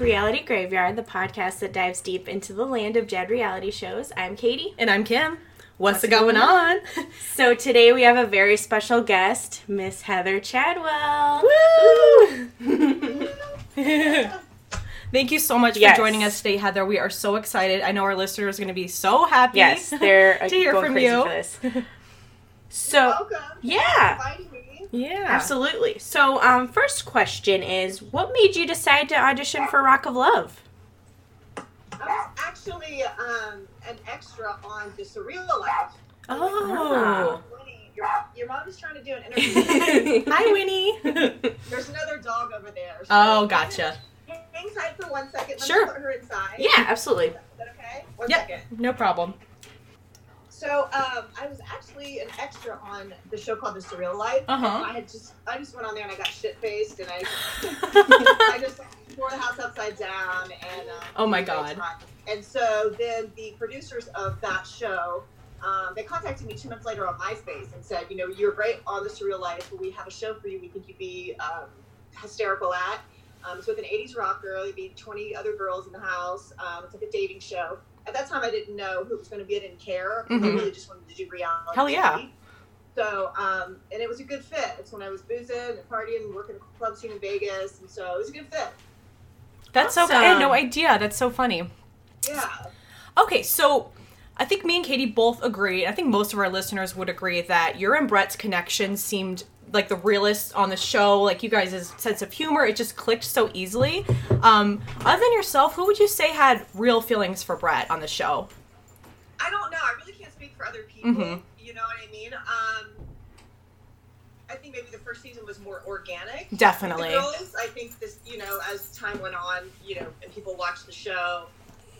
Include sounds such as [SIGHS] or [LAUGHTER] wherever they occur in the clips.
back to Reality Graveyard, the podcast that dives deep into the land of dead reality shows. I'm Katie. And I'm Kim. What's, going on? [LAUGHS] So today we have a very special guest, Miss Heather Chadwell. Woo! [LAUGHS] Thank you so much Yes. for joining us today, Heather. We are so excited. I know our listeners are going to be so happy. Yes, they're [LAUGHS] to hear uh, going from crazy you. for this. So, Welcome. yeah. Inviting me. Yeah. absolutely. So, um, first question is, what made you decide to audition for Rock of Love? I was actually um, an extra on The Surreal Life. Oh. Winnie, your, your mom is trying to do an [LAUGHS] interview. Hi, Winnie. There's another dog over there. so- oh, gotcha. Hang tight for one second. Let Sure. me put her inside. yeah, absolutely. Is that okay? One Yep. second. No problem. So um, I was actually an extra on the show called The Surreal Life. Uh-huh. I had just I just went on there and I got shit faced and I [LAUGHS] I just tore the house upside down and um, Oh my it was a God. And so then the producers of that show, um, they contacted me two months later on MySpace and said, you know, you're great on the Surreal Life, but we have a show for you. We think you'd be um, hysterical at. Um, it's with an 80s rocker. There'd be 20 other girls in the house. Um, it's like a dating show. At that time, I didn't know who it was going to be. I didn't care. I Mhm. really just wanted to do reality. Hell yeah. So, um, and it was a good fit. It's when I was boozing and partying and working a club scene in Vegas. And so it was a good fit. That's so I had no idea. That's so funny. Yeah. Okay, so I think me and Katie both agree. I think most of our listeners would agree that your and Brett's connection seemed like the realest on the show. Like you guys' sense of humor, it just clicked so easily. Um, other than yourself, who would you say had real feelings for Brett on the show? I don't know. I really can't speak for other people. Mhm. You know what I mean? Um, I think maybe the first season was more organic. Definitely. Girls, I think this, you know, as time went on, you know, and people watched the show,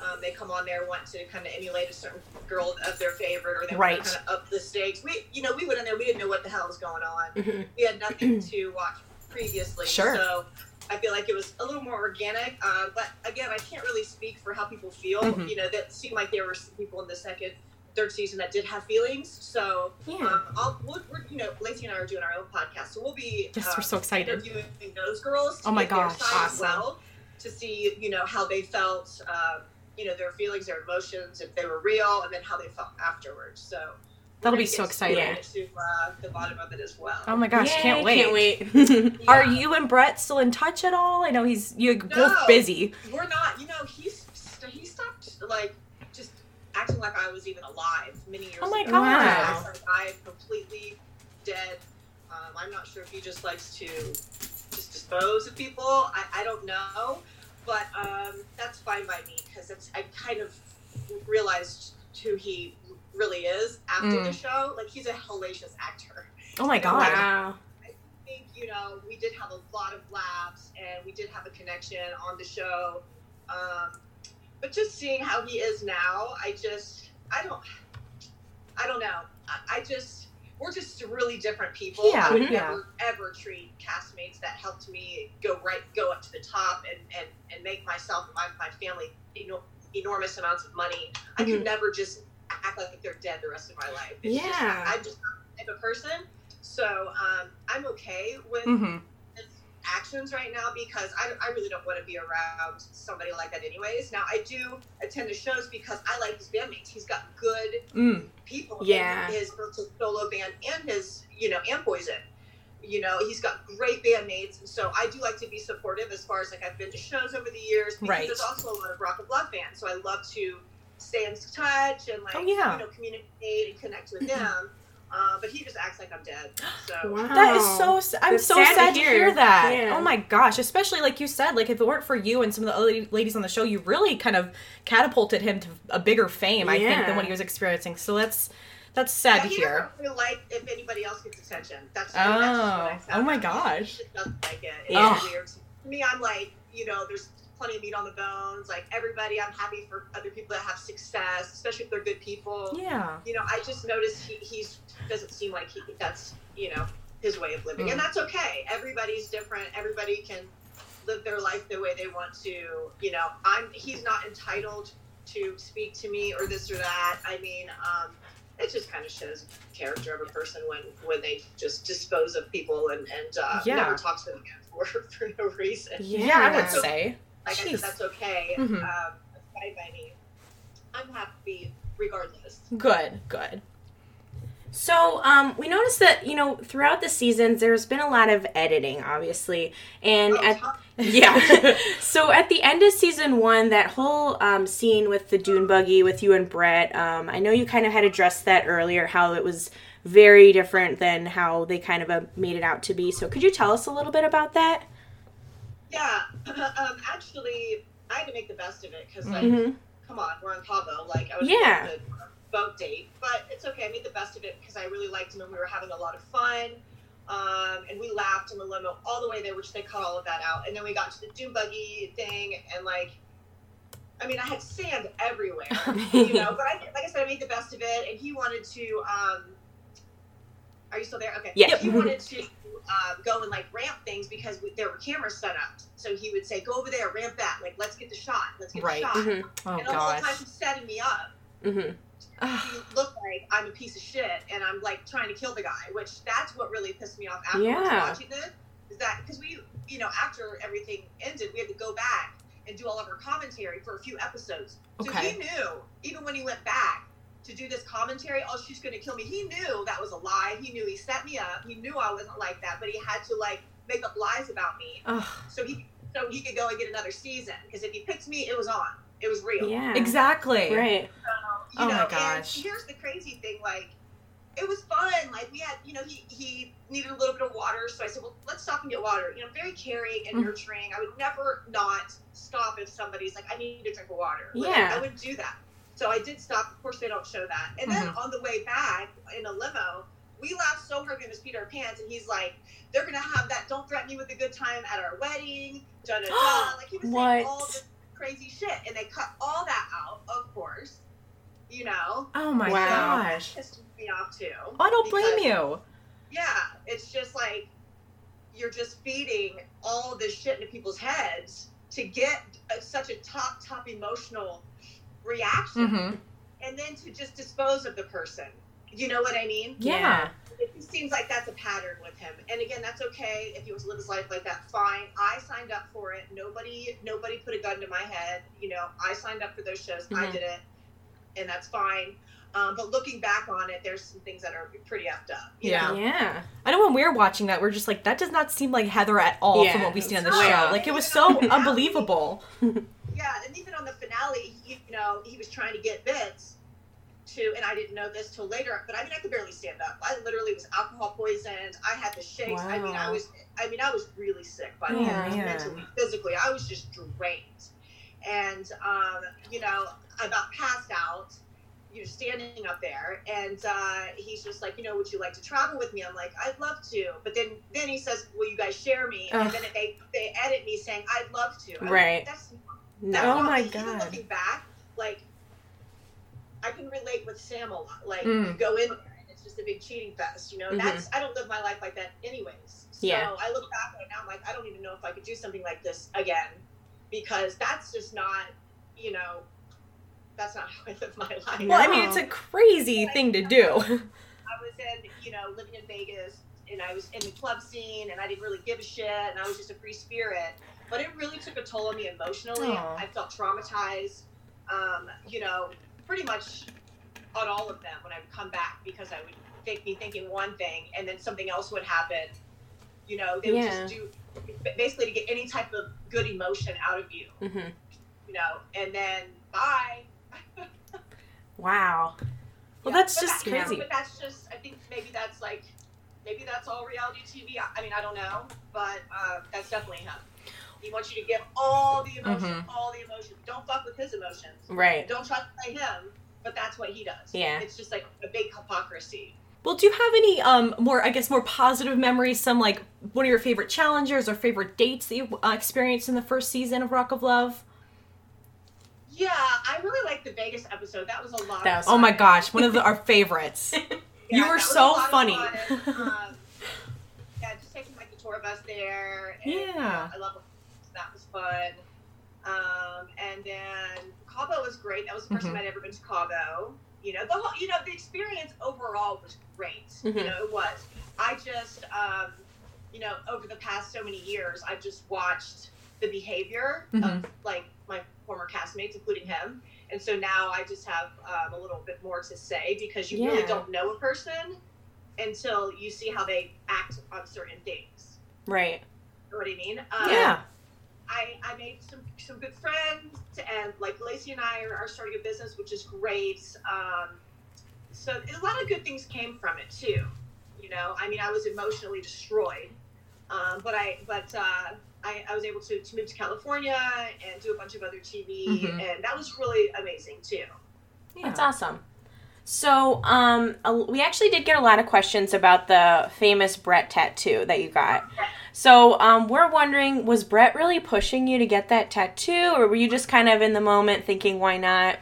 um, they come on there want to kind of emulate a certain girl of their favorite, or they Right. want to kind of up the stakes. We, you know, we went in there, we didn't know what the hell was going on. Mhm. We had nothing to watch previously, Sure. so. I feel like it was a little more organic, uh, but again, I can't really speak for how people feel. Mhm. You know, that seemed like there were some people in the second, third season that did have feelings. So, Yeah. um, I'll, we'll, we're, you know, Lacey and I are doing our own podcast, so we'll be Yes, uh, we're so excited. interviewing those girls. To Oh my gosh, awesome. well, to see you know how they felt, um, you know, their feelings, their emotions, if they were real, and then how they felt afterwards. So That'll be so get exciting. To uh, the bottom of it as well. Oh my gosh, Yay, can't wait. Can't wait. [LAUGHS] Are you and Brett still in touch at all? I know he's you're both busy. We're not. You know, he's he stopped like just acting like I was even alive many years ago. Oh my ago. gosh. It's like I'm completely dead. Um, I'm not sure if he just likes to just dispose of people. I, I don't know, but um, that's fine by me because I kind of realized who he really is after Mm. the show. Like he's a hellacious actor. Oh my god. Wow. I think you know we did have a lot of laughs and we did have a connection on the show. Um, but just seeing how he is now, I just I don't I don't know. I, I just we're just really different people. Yeah, I would mhm. never ever treat castmates that helped me go right go up to the top and and, and make myself and my, my family eno- enormous amounts of money. I Mhm. could never just act like they're dead the rest of my life. It's just, Yeah. I'm just not that type of person. So um, I'm okay with hmm his actions right now because I, I really don't want to be around somebody like that anyways. Now I do attend the shows because I like his bandmates. He's got good Mm. people Yeah. in his solo band and his, you know, and Poison. You know, he's got great bandmates, and so I do like to be supportive as far as like I've been to shows over the years because Right. there's also a lot of Rock of Love fans, so I love to stay in touch and like Oh, yeah. you know communicate and connect with them. Uh, but he just acts like I'm dead. So [GASPS] Wow. That is so. I'm That's so sad sad, to to hear. hear, that. Yeah. Oh my gosh! Especially like you said, like if it weren't for you and some of the other ladies on the show, you really kind of catapulted him to a bigger fame, I think, than what he was experiencing. So that's that's sad Yeah, to he hear. really like if anybody else gets attention. That's, Oh. that's just what I found Oh my gosh. He just doesn't like it. It's Yeah. weird. To me, I'm like, you know, there's plenty of meat on the bones. Like everybody, I'm happy for other people that have success, especially if they're good people. Yeah. You know, I just noticed he he's doesn't seem like he that's you know his way of living, Mm. and that's okay. Everybody's different. Everybody can live their life the way they want to. You know, I'm he's not entitled to speak to me or this or that. I mean, um, it just kind of shows character of a person when when they just dispose of people and and uh, Yeah. never talk to them again [LAUGHS] for for no reason. Yeah, I would Yeah. say. Like I Jeez. said, that's okay. Mhm. Um, fine by me. I'm happy regardless. Good, good. So, um, we noticed that you know throughout the seasons there's been a lot of editing, obviously, and Oh, at [LAUGHS] yeah. [LAUGHS] so at the end of season one, that whole um, scene with the dune buggy with you and Brett, um, I know you kind of had addressed that earlier, how it was very different than how they kind of uh, made it out to be. So could you tell us a little bit about that? Yeah. [CLEARS THROAT] um, actually, I had to make the best of it because, like, Mm-hmm. come on, we're on Cabo. Like, I was Yeah. boat date, but it's okay. I made the best of it because I really liked him and we were having a lot of fun. Um, and we laughed in the limo all the way there, which they cut all of that out. And then we got to the dune buggy thing, and like, I mean, I had sand everywhere, [LAUGHS] you know. But I, like I said, I made the best of it. And he wanted to. Um, are you still there? Okay. Yeah. He wanted to um, go and like ramp things because we, there were cameras set up. So he would say, "Go over there, ramp that. Like, let's get the shot. Let's get Right. the shot." Mm-hmm. Oh and the whole time he's setting me up Mm-hmm. Ugh. you look like I'm a piece of shit and I'm like trying to kill the guy, which that's what really pissed me off afterwards Yeah. watching this. Is that because we, you know, after everything ended, we had to go back and do all of our commentary for a few episodes. So Okay. he knew, even when he went back to do this commentary, oh, she's going to kill me. He knew that was a lie. He knew he set me up. He knew I wasn't like that, but he had to like make up lies about me Ugh. so he so he could go and get another season. Because if he picked me, it was on. It was real. Yeah. Exactly. Right. you Oh know, my and gosh. here's the crazy thing, like it was fun. Like we had, you know, he he needed a little bit of water, so I said, well, let's stop and get water. You know, very caring and Mhm. nurturing. I would never not stop if somebody's like, I need a drink of water. Like, Yeah. I wouldn't do that. So I did stop. Of course, they don't show that. And then mm-hmm. on the way back in a limo, we laughed so hard we almost peed our pants. And he's like, they're gonna have that. Don't threaten me with a good time at our wedding. Da da da. [GASPS] Like he was saying all What? this crazy shit, and they cut all that out, of course. You know, Oh my Wow. gosh. pissed me off too. Oh, I don't blame you. Yeah, it's just like you're just feeding all this shit into people's heads to get a, such a top, top emotional reaction, Mm-hmm. and then to just dispose of the person. You know what I mean? Yeah. It seems like that's a pattern with him. And again, that's okay if he wants to live his life like that. Fine. I signed up for it. Nobody, nobody put a gun to my head. You know, I signed up for those shows. I Mhm. did it, and that's fine. Um, but looking back on it, there's some things that are pretty effed up. Yeah. know? Yeah. I know when we were watching that, we're just like, that does not seem like Heather at all Yeah, from what we see on the show. Like it was so [LAUGHS] unbelievable. [LAUGHS] Yeah, and even on the finale, you know, he was trying to get Vince to, and I didn't know this till later, but I mean, I could barely stand up. I literally was alcohol poisoned. I had the shakes. I mean, I was, I mean, I was really sick by the Oh, end, man. mentally, physically. I was just drained, and um, you know, I about passed out. You know, standing up there, and uh, he's just like, you know, would you like to travel with me? I'm like, I'd love to, but then then he says, will you guys share me? Ugh. And then they they edit me saying, I'd love to. I'm like, Right. That's that's No. Oh my. Even God. looking back, like I can relate with Sam a lot. Like Mm. you go in there and it's just a big cheating fest. You know, Mhm. that's I don't live my life like that anyways. So Yeah. I look back right now, I'm like, I don't even know if I could do something like this again because that's just not, you know, that's not [LAUGHS] how I live my life. Well, I mean, it's a crazy thing to do. [LAUGHS] I was in, you know, living in Vegas and I was in the club scene and I didn't really give a shit and I was just a free spirit. But it really took a toll on me emotionally. Aw. I felt traumatized, um, you know, pretty much on all of them when I would come back because I would think, be thinking one thing and then something else would happen. You know, they would Yeah. just do basically to get any type of good emotion out of you, hmm you know, and then bye. [LAUGHS] Wow. Well, Yeah, that's just that- you know, crazy. but that's just, I think maybe that's like, maybe that's all reality TV. I, I mean, I don't know, but uh, that's definitely him. He wants you to give all the emotion, Mm-hmm. all the emotion. Don't fuck with his emotions. Right. Don't try to play him, but that's what he does. Yeah. It's just like a big hypocrisy. Well, do you have any um more I guess more positive memories? Some like one of your favorite challengers or favorite dates that you uh, experienced in the first season of Rock of Love? Yeah, I really liked the Vegas episode. That was a lot was Oh my gosh, one of the, our [LAUGHS] favorites. you were that was a so funny. [LAUGHS] Um, yeah, just taking like the tour bus there. And, Yeah. I love that was fun. Um, and then Cabo was great. That was the 1st Mhm. time I'd ever been to Cabo. You know, the whole, you know, the experience overall was great. Mhm. You know, it was. I just, um, you know, over the past so many years, I've just watched the behavior Mhm. of like my former castmates, including him. And so now I just have um, a little bit more to say because you really don't know a person until you see how they act on certain things. Right. You know what I mean? Um, Yeah. I, I made some some good friends, and like Lacey and I are, are starting a business, which is great. Um, so a lot of good things came from it too. You know, I mean, I was emotionally destroyed, um, but I but uh, I, I was able to, to move to California and do a bunch of other TV, Mhm. and that was really amazing too. Yeah. That's awesome. So, um, we actually did get a lot of questions about the famous Brett tattoo that you got. So, um, we're wondering, was Brett really pushing you to get that tattoo, or were you just kind of in the moment thinking, why not?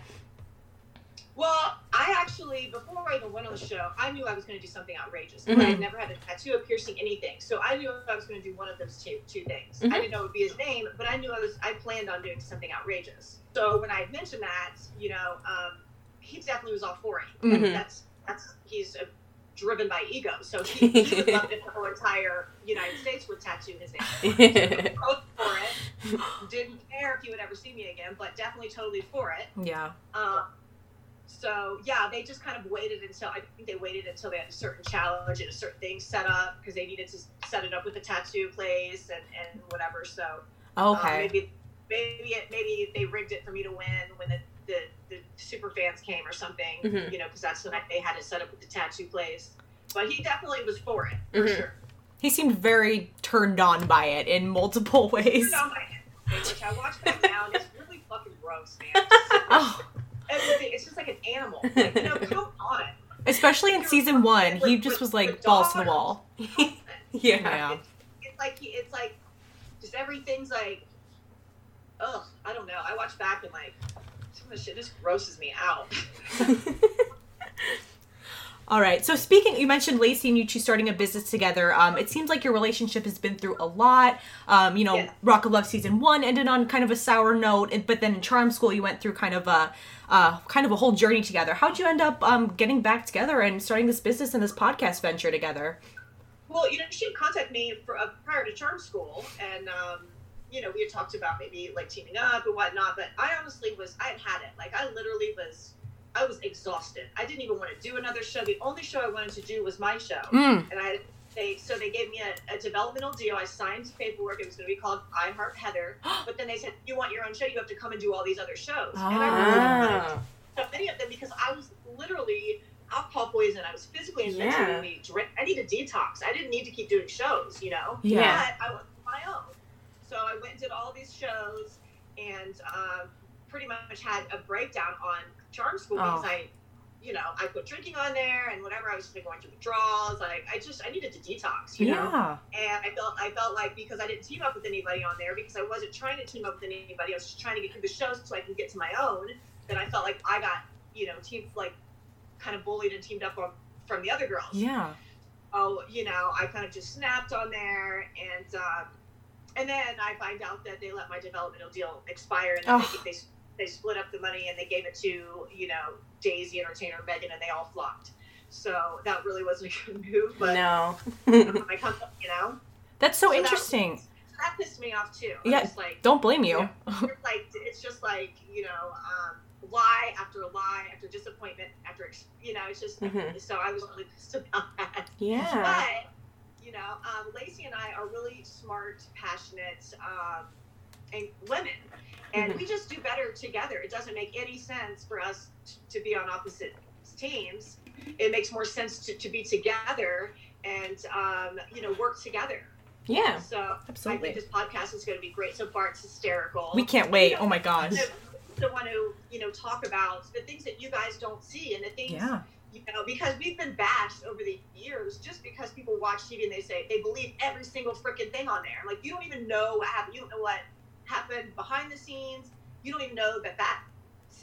Well, I actually, before I even went on the show, I knew I was going to do something outrageous. Mhm. I had never had a tattoo, a piercing, anything. So I knew I was going to do one of those two two things. Mhm. I didn't know it would be his name, but I knew I was. I planned on doing something outrageous. So when I mentioned that, you know, um, he definitely was all for it. Mhm. That's that's he's uh driven by ego. So he, he [LAUGHS] would love if the whole entire United States would tattoo his name. [LAUGHS] Both for it. Didn't care if he would ever see me again, but definitely totally for it. Yeah. Um, so yeah, they just kind of waited until I think they waited until they had a certain challenge and a certain thing set up because they needed to set it up with a tattoo place and, and whatever. So um, Okay. maybe maybe it, maybe they rigged it for me to win when the the, the super fans came or something. Mhm. You know, because that's the night they had it set up with the tattoo place. But he definitely was for it for Mhm. sure. He seemed very turned on by it in multiple [LAUGHS] ways. You know, my, which I watch back now and it's really fucking gross, man. [LAUGHS] Just- Oh. It's just like an animal. Like, you know, come [LAUGHS] on. especially in season one, he just was like balls to the wall. yeah. Yeah. It's, it's like he, it's like just everything's like, ugh. I don't know. I watch back and like the shit just grosses me out. [LAUGHS] [LAUGHS] All right. So speaking, you mentioned Lacey and you two starting a business together. Um, it seems like your relationship has been through a lot. Um, you know, Yeah. Rock of Love season one ended on kind of a sour note, but then in Charm School you went through kind of a, uh, kind of a whole journey together. How'd you end up um, getting back together and starting this business and this podcast venture together? Well, you know, she contacted me for uh, prior to charm school, and um, you know, we had talked about maybe like teaming up and whatnot. But I honestly was, I had had it. Like, I literally was, I was exhausted. I didn't even want to do another show. The only show I wanted to do was my show, Mm. and I. They, so they gave me a, a developmental deal. I signed paperwork. It was going to be called I Heart Heather. [GASPS] But then they said, "You want your own show? You have to come and do all these other shows." And I really to Ah. so many of them because I was literally alcohol poison. I was physically and Yeah. mentally drained. I needed detox. I didn't need to keep doing shows, you know. Yeah. But I was my own. So I went and did all these shows and um, pretty much had a breakdown on charm school because Oh. I, you know, I put drinking on there and whatever. I was just going through withdrawals. Like I just I needed to detox, you know Yeah. and I felt I felt like because I didn't team up with anybody on there because I wasn't trying to team up with anybody, I was just trying to get through the shows so I can get to my own. Then I felt like I got you know team like kind of bullied and teamed up on, from the other girls. Yeah. Oh, you know, I kind of just snapped on there, and um, and then I find out that they let my developmental deal expire, and Oh. They they split up the money and they gave it to you know Daisy Entertainer, Megan, and they all flopped. So that really wasn't a [LAUGHS] good move, but No. my [LAUGHS] company, you know That's so So that- interesting. that pissed me off too. Yeah. like, Don't blame you. [LAUGHS] Like it's just like you know, um, lie after lie after disappointment after you know, it's just Mhm. so I was really pissed about that. Yeah. But you know, um, Lacey and I are really smart, passionate, um, and women, and we just do better together. It doesn't make any sense for us t- to be on opposite teams. It makes more sense to, to be together and um, you know work together. Yeah. So Absolutely. I think this podcast is going to be great. So Bart's hysterical. We can't wait. You know, Oh my gosh. The, the one who you know talk about the things that you guys don't see and the things Yeah. You know because we've been bashed over the years just because people watch TV and they say they believe every single freaking thing on there. Like you don't even know what happened. You don't know what happened behind the scenes. You don't even know that that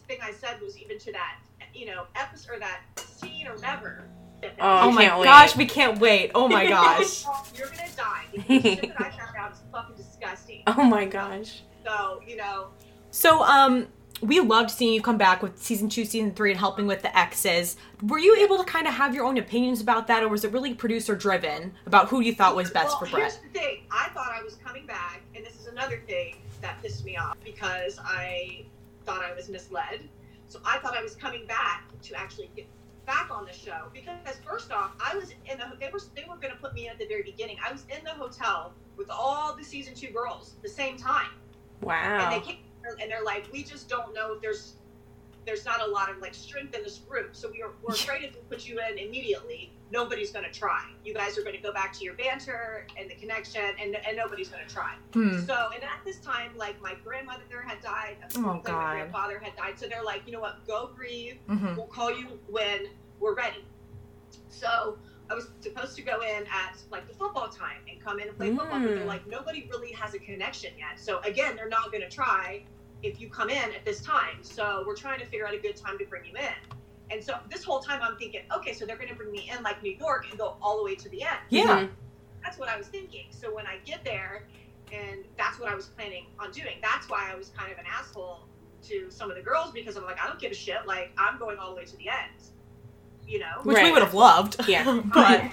thing I said was even to that you know episode or that scene or whatever. Oh, Oh my wait. gosh, we can't wait. Oh my gosh. [LAUGHS] You're gonna die. The shit that I found out is [LAUGHS] fucking disgusting. Oh my gosh. So you know, So, um, we loved seeing you come back with season two, season three, and helping with the exes. Were you able to kind of have your own opinions about that, or was it really producer driven about who you thought was best well, for Here's Brett? the thing. I thought I was coming back, and this is another thing that pissed me off because I thought I was misled. So I thought I was coming back to actually get back on the show because first off, I was in the they were they were going to put me in at the very beginning. I was in the hotel with all the season two girls at the same time, and Wow. they came and they're like, we just don't know if there's there's not a lot of like strength in this group, so we are, we're afraid if we put you in immediately, nobody's going to try. You guys are going to go back to your banter and the connection, and and nobody's going to try. Hmm. So, and at this time, like my grandmother had died, Oh, God. my grandfather had died. So they're like, you know what? Go breathe. Mhm. We'll call you when we're ready. So I was supposed to go in at like the football time and come in and play football, but they're Mm. like, nobody really has a connection yet. So again, they're not going to try if you come in at this time. So we're trying to figure out a good time to bring you in. And so this whole time I'm thinking, okay, so they're going to bring me in like New York and go all the way to the end Yeah. That's what I was thinking. So when I get there, and that's what I was planning on doing. That's why I was kind of an asshole to some of the girls because I'm like, I don't give a shit. Like I'm going all the way to the end, you know. Which we would have loved. Yeah. [LAUGHS] but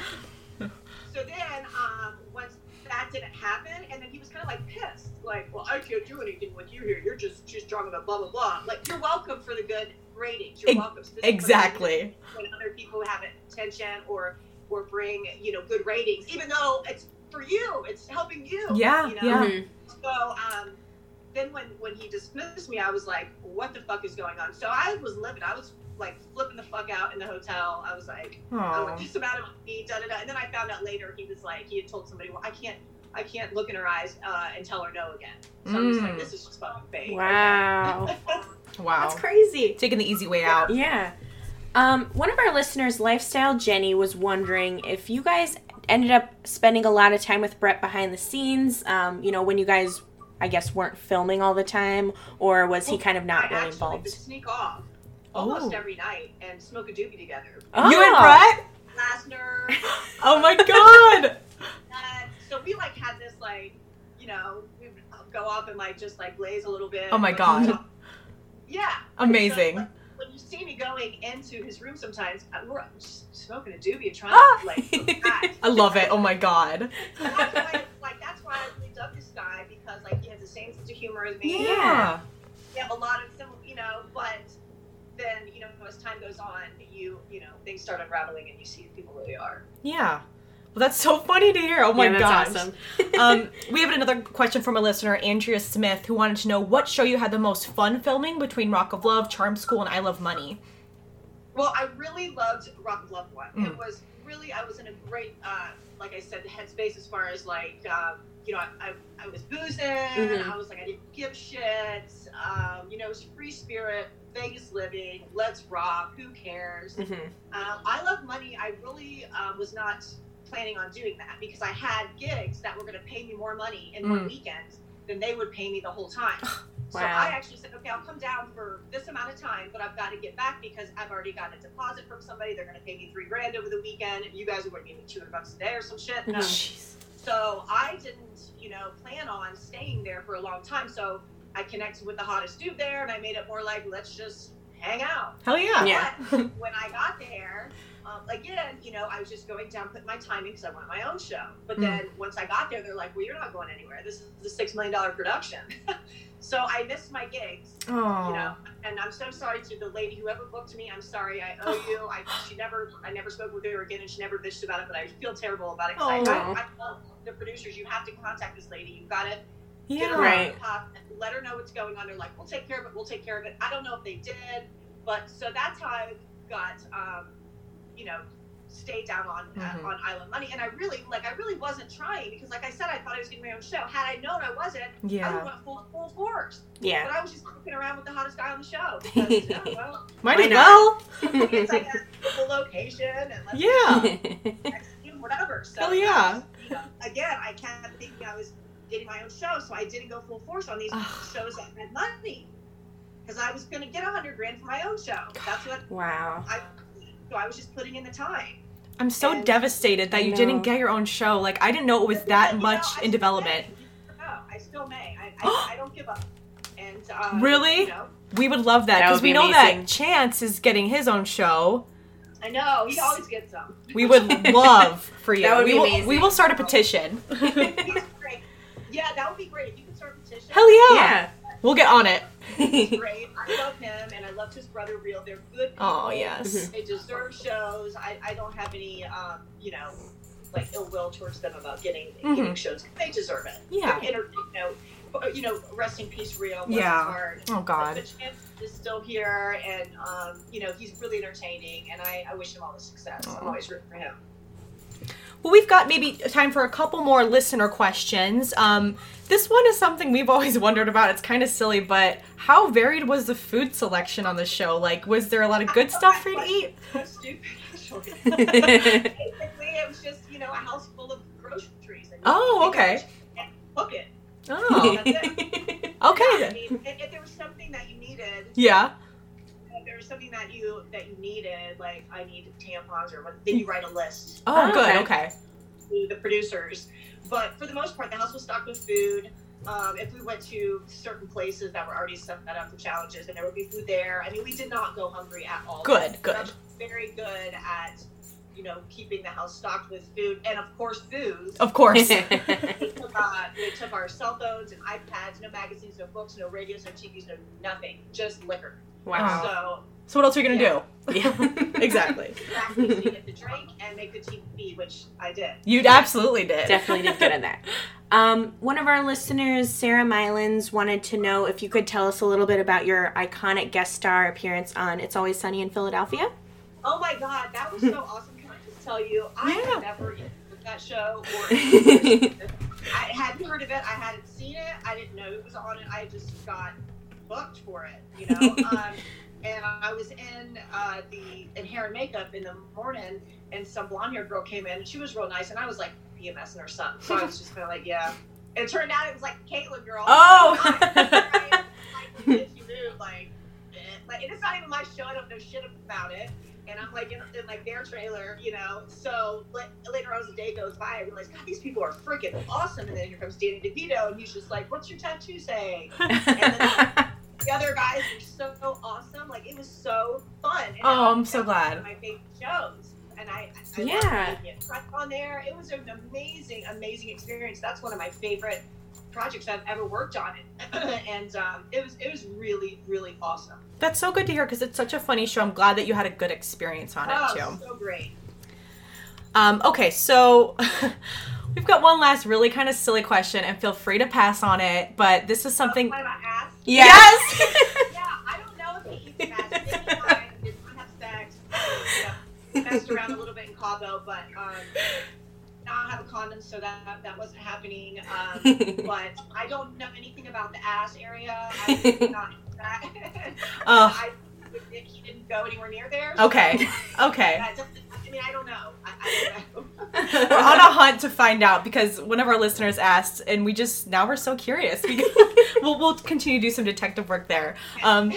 So then, um, once that didn't happen, and then he was kind of like pissed, like, well, I can't do anything with you here. You're just just talking about blah blah blah. Like you're welcome for the good ratings. You're Ex- welcome. So this is what I exactly. when other people have attention or or bring you know good ratings, even though it's for you, it's helping you. Yeah, you know? yeah. Mhm. So um, then when when he dismissed me, I was like, what the fuck is going on? So I was livid. I was like flipping the fuck out in the hotel. I was like, I Oh. was just about to da da da. And then I found out later he was like, he had told somebody, well, I can't. I can't look in her eyes uh, and tell her no again. So I'm just like, Mm. this is just fucking fake. Wow. [LAUGHS] Wow. That's crazy. Taking the easy way out. Yeah. Um, one of our listeners, Lifestyle Jenny, was wondering if you guys ended up spending a lot of time with Brett behind the scenes. Um, you know, when you guys, I guess, weren't filming all the time, or was he kind of not I really involved? sneak off almost Oh. every night and smoke a doobie together. You and Oh. Brett? Lasner. [LAUGHS] Oh my god. And so we like had this like, you know, we would go off and like just like blaze a little bit. Oh my God. Yeah. Amazing. So, like, when you see me going into his room sometimes, I- we're just smoking a doobie and trying Ah. to like. act. [LAUGHS] I love it. Oh my god. And [LAUGHS] that's why, like that's why I really dug this guy because like he has the same sense of humor as me. Yeah. We have a lot of similar, you know, but then you know as time goes on, you you know things start unraveling and you see who people really are. Yeah. Well, that's so funny to hear. Oh my yeah, gosh. awesome. [LAUGHS] um, [LAUGHS] we have another question from a listener, Andrea Smith, who wanted to know what show you had the most fun filming between Rock of Love, Charm School, and I Love Money. Well, I really loved Rock of Love one. Mm. It was really I was in a great, uh, like I said, the headspace as far as like um, you know I, I, I was boozing. Mhm. I was like I didn't give shits. Um, you know, it was free spirit, Vegas living. Let's rock. Who cares? Mhm. Um, I love money. I really uh, was not planning on doing that because I had gigs that were going to pay me more money in one Mm. weekend than they would pay me the whole time. [SIGHS] So I actually said, okay, I'll come down for this amount of time, but I've got to get back because I've already got a deposit from somebody. They're going to pay me three grand over the weekend. You guys are going to give me 200 bucks a day or some shit. No. Mhm. Jeez. So I didn't, you know, plan on staying there for a long time. So I connected with the hottest dude there and I made it more like, let's just hang out. Hell yeah. Yeah. [LAUGHS] When I got there, um, again, you know, I was just going down, putting my timing because I wanted my own show. But Mm. then once I got there, they're like, well, you're not going anywhere. This is a six million dollar production. [LAUGHS] so I missed my gigs, Oh. you know, and I'm so sorry to the lady whoever booked me. I'm sorry, I owe [SIGHS] you. I she never, I never spoke with her again, and she never bitched about it. But I feel terrible about it because I, Oh. I, I told the producers, you have to contact this lady. You've got to get her Right. on the top and let her know what's going on. They're like, we'll take care of it. We'll take care of it. I don't know if they did, but so that's how I got, um, you know, stayed down on Mhm. uh, on I Love Money. And I really, like, I really wasn't trying because, like I said, I thought I was getting my own show. Had I known I wasn't, I would Yeah. have went full full force. Yeah. But I was just looking around with the hottest guy on the show. [LAUGHS] Because, oh, well, Might Why as well. it's like a the location and let's Yeah. [LAUGHS] execute whatever. So Hell yeah. You [LAUGHS] know, again, I kept thinking I was getting my own show, so I didn't go full force on these Ugh. shows that had money because I was going to get a hundred grand for my own show. That's what [SIGHS] wow. I. So I was just putting in the time. I'm so And- devastated that I you know. didn't get your own show. Like, I didn't know it was But, that you know, much I in development. may. You never know. I still may. I, I, [GASPS] I don't give up. And um, Really? You know, We would love that That because we be know amazing. that Chance is getting his own show. I know he always gets them. We would [LAUGHS] love for you. That would we be will, amazing. We will start a petition. [LAUGHS] He's great. be great. If you could start a petition. Hell yeah. Yeah. We'll get on it. He's [LAUGHS] great. I love him, and I loved his brother Real. They're good. People. Oh yes. They deserve shows. I, I don't have any, um, you know, like ill will towards them about getting getting shows. They deserve it. Mm-hmm. Yeah. They're inter- you know, you know, rest in peace, Real. Yeah. heart. Oh God. But Chance is still here, and um, you know, he's really entertaining, and I, I wish him all the success. I'm always rooting for him. Well, we've got maybe time for a couple more listener questions. Um, this one is something we've always [LAUGHS] wondered about. It's kind of silly, but how varied was the food selection on the show? Like, was there a lot of good [LAUGHS] stuff for you to eat? [LAUGHS] So stupid. actually. Basically, it was just you know a house full of groceries. And Oh, okay. And cook it. Oh. [LAUGHS] Okay. I mean, if, if there was something that you needed, Yeah. if there was something that you that you needed, like I need tampons or what, then you write a list Oh, Oh, good. okay. Okay. to the producers. But for the most part, the house was stocked with food. Um, if we went to certain places that were already set up for challenges, and there would be food there. I mean, we did not go hungry at all. Good, good. Very good at, you know, keeping the house stocked with food, and of course, booze. Of course. They [LAUGHS] took, uh, they took our cell phones and iPads, no magazines, no books, no radios, no TVs, no nothing, just liquor. wow. So so what else are you gonna Yeah. do? Yeah. [LAUGHS] exactly. [LAUGHS] exactly, so you get to drink and make the TV, which I did. You absolutely did. Definitely did good at that. Um, one of our listeners, Sarah Mylans, wanted to know if you could tell us a little bit about your iconic guest star appearance on It's Always Sunny in Philadelphia. Oh my god, that was so awesome. Can I just tell you, I Yeah. had never even heard of that show or [LAUGHS] I hadn't heard of it. I hadn't seen it. I didn't know it was on it. I just got booked for it, you know. [LAUGHS] um, and I was in uh, the in hair and makeup in the morning, and some blonde haired girl came in, and she was real nice, and I was like PMS or something. So I was just kind of like, yeah. And it turned out it was like Caitlyn girl. Oh. [LAUGHS] Like, did you move? Like, like, and it's not even my show. I don't know shit about it. And I'm like in, in like their trailer, you know. So later on as the day goes by, I realize, God, these people are freaking awesome. And then here comes Danny DeVito, and he's just like, "What's your tattoo say?" [LAUGHS] The other guys were so awesome. Like it was so fun. And Oh, I'm so glad. One of my favorite shows. And I, I Yeah. on there. It was an amazing, amazing experience. That's one of my favorite projects I've ever worked on. [CLEARS THROAT] and um, it was, it was really, really awesome. That's so good to hear because it's such a funny show. I'm glad that you had a good experience on it oh, too. so great. Um, okay, so [LAUGHS] we've got one last really kind of silly question, and feel free to pass on it. But this is something. What about ass? Yes. [LAUGHS] yeah, I don't know if he eats ass. Maybe I have sex. You know, messed around a little bit in Cabo, but um, now I have a condom, so that that wasn't happening. Um, [LAUGHS] but I don't know anything about the ass area. I [LAUGHS] did not that. [LAUGHS] Ugh. I would think he didn't go anywhere near there. so Okay. Okay. that I mean, I don't know. I, I don't know. We're on a hunt to find out because one of our listeners asked, and we just now we're so curious. We, we'll we'll continue to do some detective work there. Um,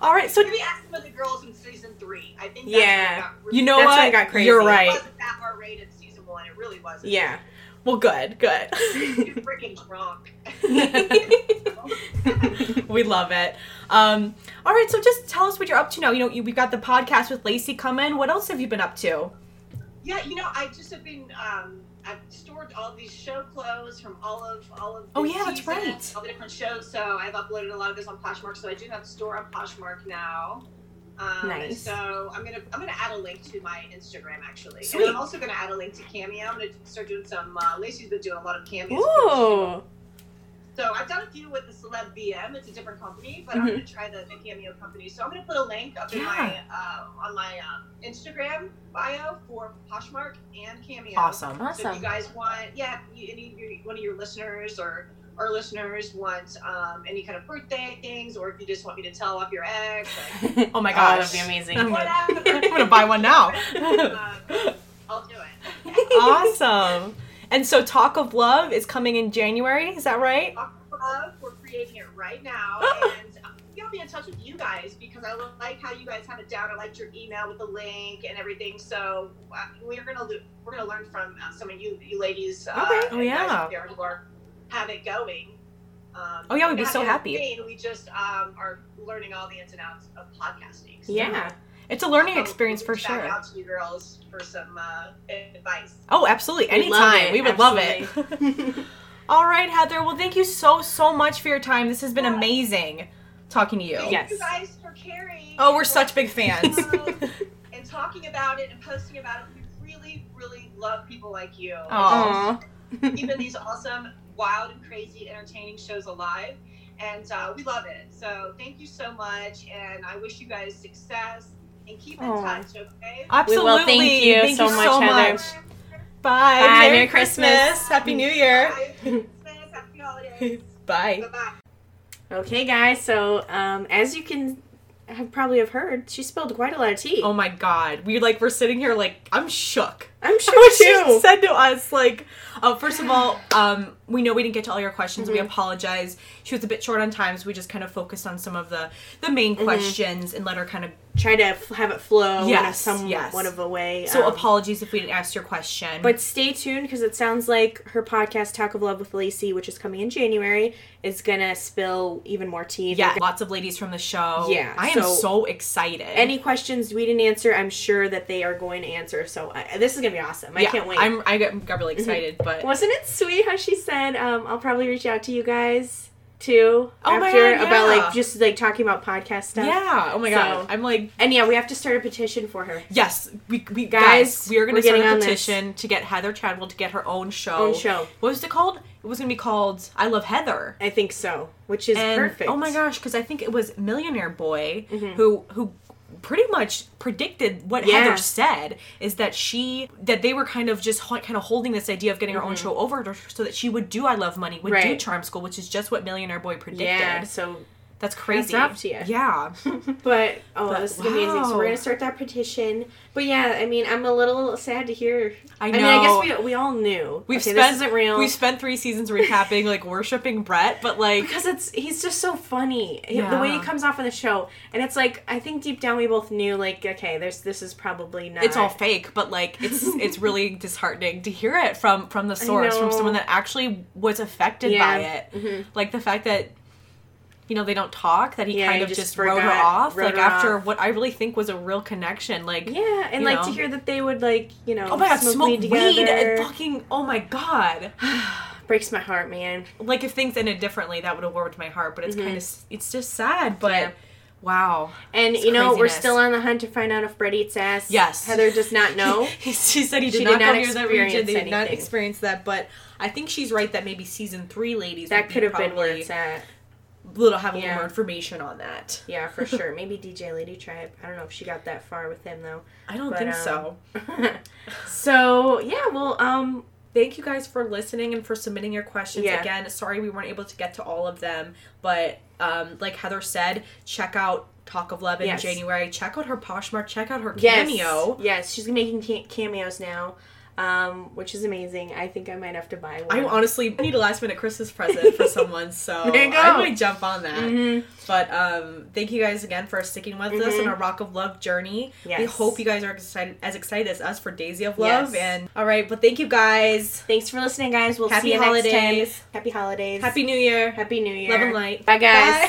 all right, so Maybe ask some of the girls in season three. I think. That's Yeah. Where got really you know That's what? when it got crazy. You're It right. wasn't that R rated season one. It really wasn't. yeah. Well, good, good. [LAUGHS] You're freaking drunk. [LAUGHS] we love it. Um, all right, so just tell us what you're up to now. You know, you, we got the podcast with Lacey coming. What else have you been up to? Yeah, you know, I just have been. Um, I've stored all these show clothes from all of all of. Oh, yeah, that's right. All the different shows. So I've uploaded a lot of this on Poshmark. So I do have a store on Poshmark now. Um, Nice. So I'm gonna I'm gonna add a link to my Instagram actually, Sweet. and I'm also gonna add a link to Cameo. I'm gonna start doing some. Uh, Lacey's been doing a lot of cameos. Ooh. So I've done a few with the Celeb VM. It's a different company, but Mhm. I'm going to try the, the Cameo company. So I'm going to put a link up in my uh, on my um, Instagram bio for Poshmark and Cameo. Awesome. So if Awesome. you guys want, yeah, any of your, one of your listeners or our listeners want um, any kind of birthday things, or if you just want me to tell off your ex, like, [LAUGHS] Oh my gosh. that'd be amazing. I'm gonna. [LAUGHS] I'm gonna [LAUGHS] buy one now. uh, I'll do it. awesome. And so Talk of Love is coming in January, is that right? Talk of Love, we're creating it right now, [GASPS] and I'll be in touch with you guys because I like how you guys have it down. I liked your email with the link and everything. So uh, we're gonna we're gonna learn from uh, some of you you ladies. Uh, Okay. Oh, yeah. guys who are have it going. Um, Oh, yeah, we'd be so in happy. vain, We just um, are learning all the ins and outs of podcasting. So, Yeah. It's a learning so experience for reach back sure. Out to you girls for some uh, advice. Oh, absolutely. We'd Anytime. We would love it. [LAUGHS] [LAUGHS] All right, Heather. Well, thank you so so much for your time. This has been amazing talking to you. Thank Yes. you guys for caring. Oh, we're such big fans. [LAUGHS] and talking about it and posting about it. We really, really love people like you. Aw. Aw. Keeping these awesome, wild, and crazy, entertaining shows alive. And uh, we love it. So thank you so much. And I wish you guys success. And keep in Aw. touch, okay? Absolutely. We will. Thank you so much, Heather. Bye. Bye. Merry, Merry Christmas. Christmas. Happy New Year. Bye. Happy holidays. [LAUGHS] Bye. Bye-bye. Okay, guys. So, um, as you can have probably have heard, she spilled quite a lot of tea. Oh my God. We like we're sitting here like I'm shook. I'm [LAUGHS] sure she said to us like uh, first of all um, we know we didn't get to all your questions Mm-hmm. we apologize she was a bit short on time so we just kind of focused on some of the the main Mm-hmm. questions and let her kind of Try to f- have it flow in a Yes, somewhat yes. of a way. so um, apologies if we didn't ask your question But stay tuned because it sounds like her podcast "Talk of Love with Lacey," which is coming in January, is gonna spill even more tea. yeah They're lots of ladies from the show Yeah, i am so- so excited any questions we didn't answer, I'm sure that they are going to answer. So I, this is gonna be awesome. I yeah, can't wait. Mm-hmm. i'm i got, really excited but Wasn't it sweet how she said, um, "I'll probably reach out to you guys too Oh my after God, about like just like talking about podcast stuff." yeah oh my So- god i'm like And yeah, we have to start a petition for her. Yes, we, we Guys, guys, we are going to start a petition to get Heather Chadwell to get her own show. Own show. What was it called? It was going to be called I Love Heather. I think so, which is and perfect. Mm-hmm. oh my gosh, because I think it was Millionaire Boy who who pretty much predicted what Yeah. Heather said is that she that they were kind of just ho- kind of holding this idea of getting her own show over to her so that she would do I Love Money, would do Mm-hmm. Charm School, which is just what Millionaire Boy predicted. Yeah, so That's crazy. to ya. Yeah. [LAUGHS] But oh, But, this is amazing. So we're gonna start that petition. But yeah, I mean, I'm a little sad to hear. I know. I, mean, I guess we, we all knew. We've okay, spent this isn't real. We've spent three seasons recapping like worshiping Brett, but like because it's he's just so funny He- the way he comes off in the show, and it's like I think deep down we both knew like okay, there's this is probably not. it's all fake, but like it's it's [LAUGHS] really disheartening to hear it from from the source, from someone that actually was affected Yeah. by it. Mhm. Like the fact that you know they don't talk, that he Yeah, kind of just just, wrote her off, wrote like her after off. what I really think was a real connection. Like Yeah, and like to hear that they would like you know oh my god, smoke, weed, together and fucking oh my god. [SIGHS] breaks my heart, man. Like if things ended differently, that would have warmed my heart. But it's kind of it's just sad. But Mm-hmm. Yeah. wow. And you know we're still on the hunt to find out if Brett eats ass. Yes. Heather does not [LAUGHS] know. [LAUGHS] she said he did She not did not near that region. They did not experience that, but I think she's right that maybe season three ladies that could be have been where it's at. Little have a Yeah. little more information on that. Yeah, for [LAUGHS] sure. Maybe DJ Lady Tribe. I don't know if she got that far with him though. I don't But, think um, so. [LAUGHS] so yeah, well, um, Thank you guys for listening and for submitting your questions. Yeah. Again, sorry we weren't able to get to all of them, but um, like Heather said, check out Talk of Love in Yes. January. Check out her Poshmark. Check out her cameo. Yes, she's making cameos now, um, which is amazing. I think I might have to buy one. I honestly need a last minute Christmas present for [LAUGHS] someone, so There you go. I might jump on that. Mhm. But um, thank you guys again for sticking with us Mhm. on our Rock of Love journey. We hope you guys are excited, as excited as us for Daisy of Love. Yes. And all right, but thank you guys. Thanks for listening, guys. We'll Happy see you next holidays. time. Happy holidays. Happy New Year. Happy New Year. Love and light. Bye, guys. Bye.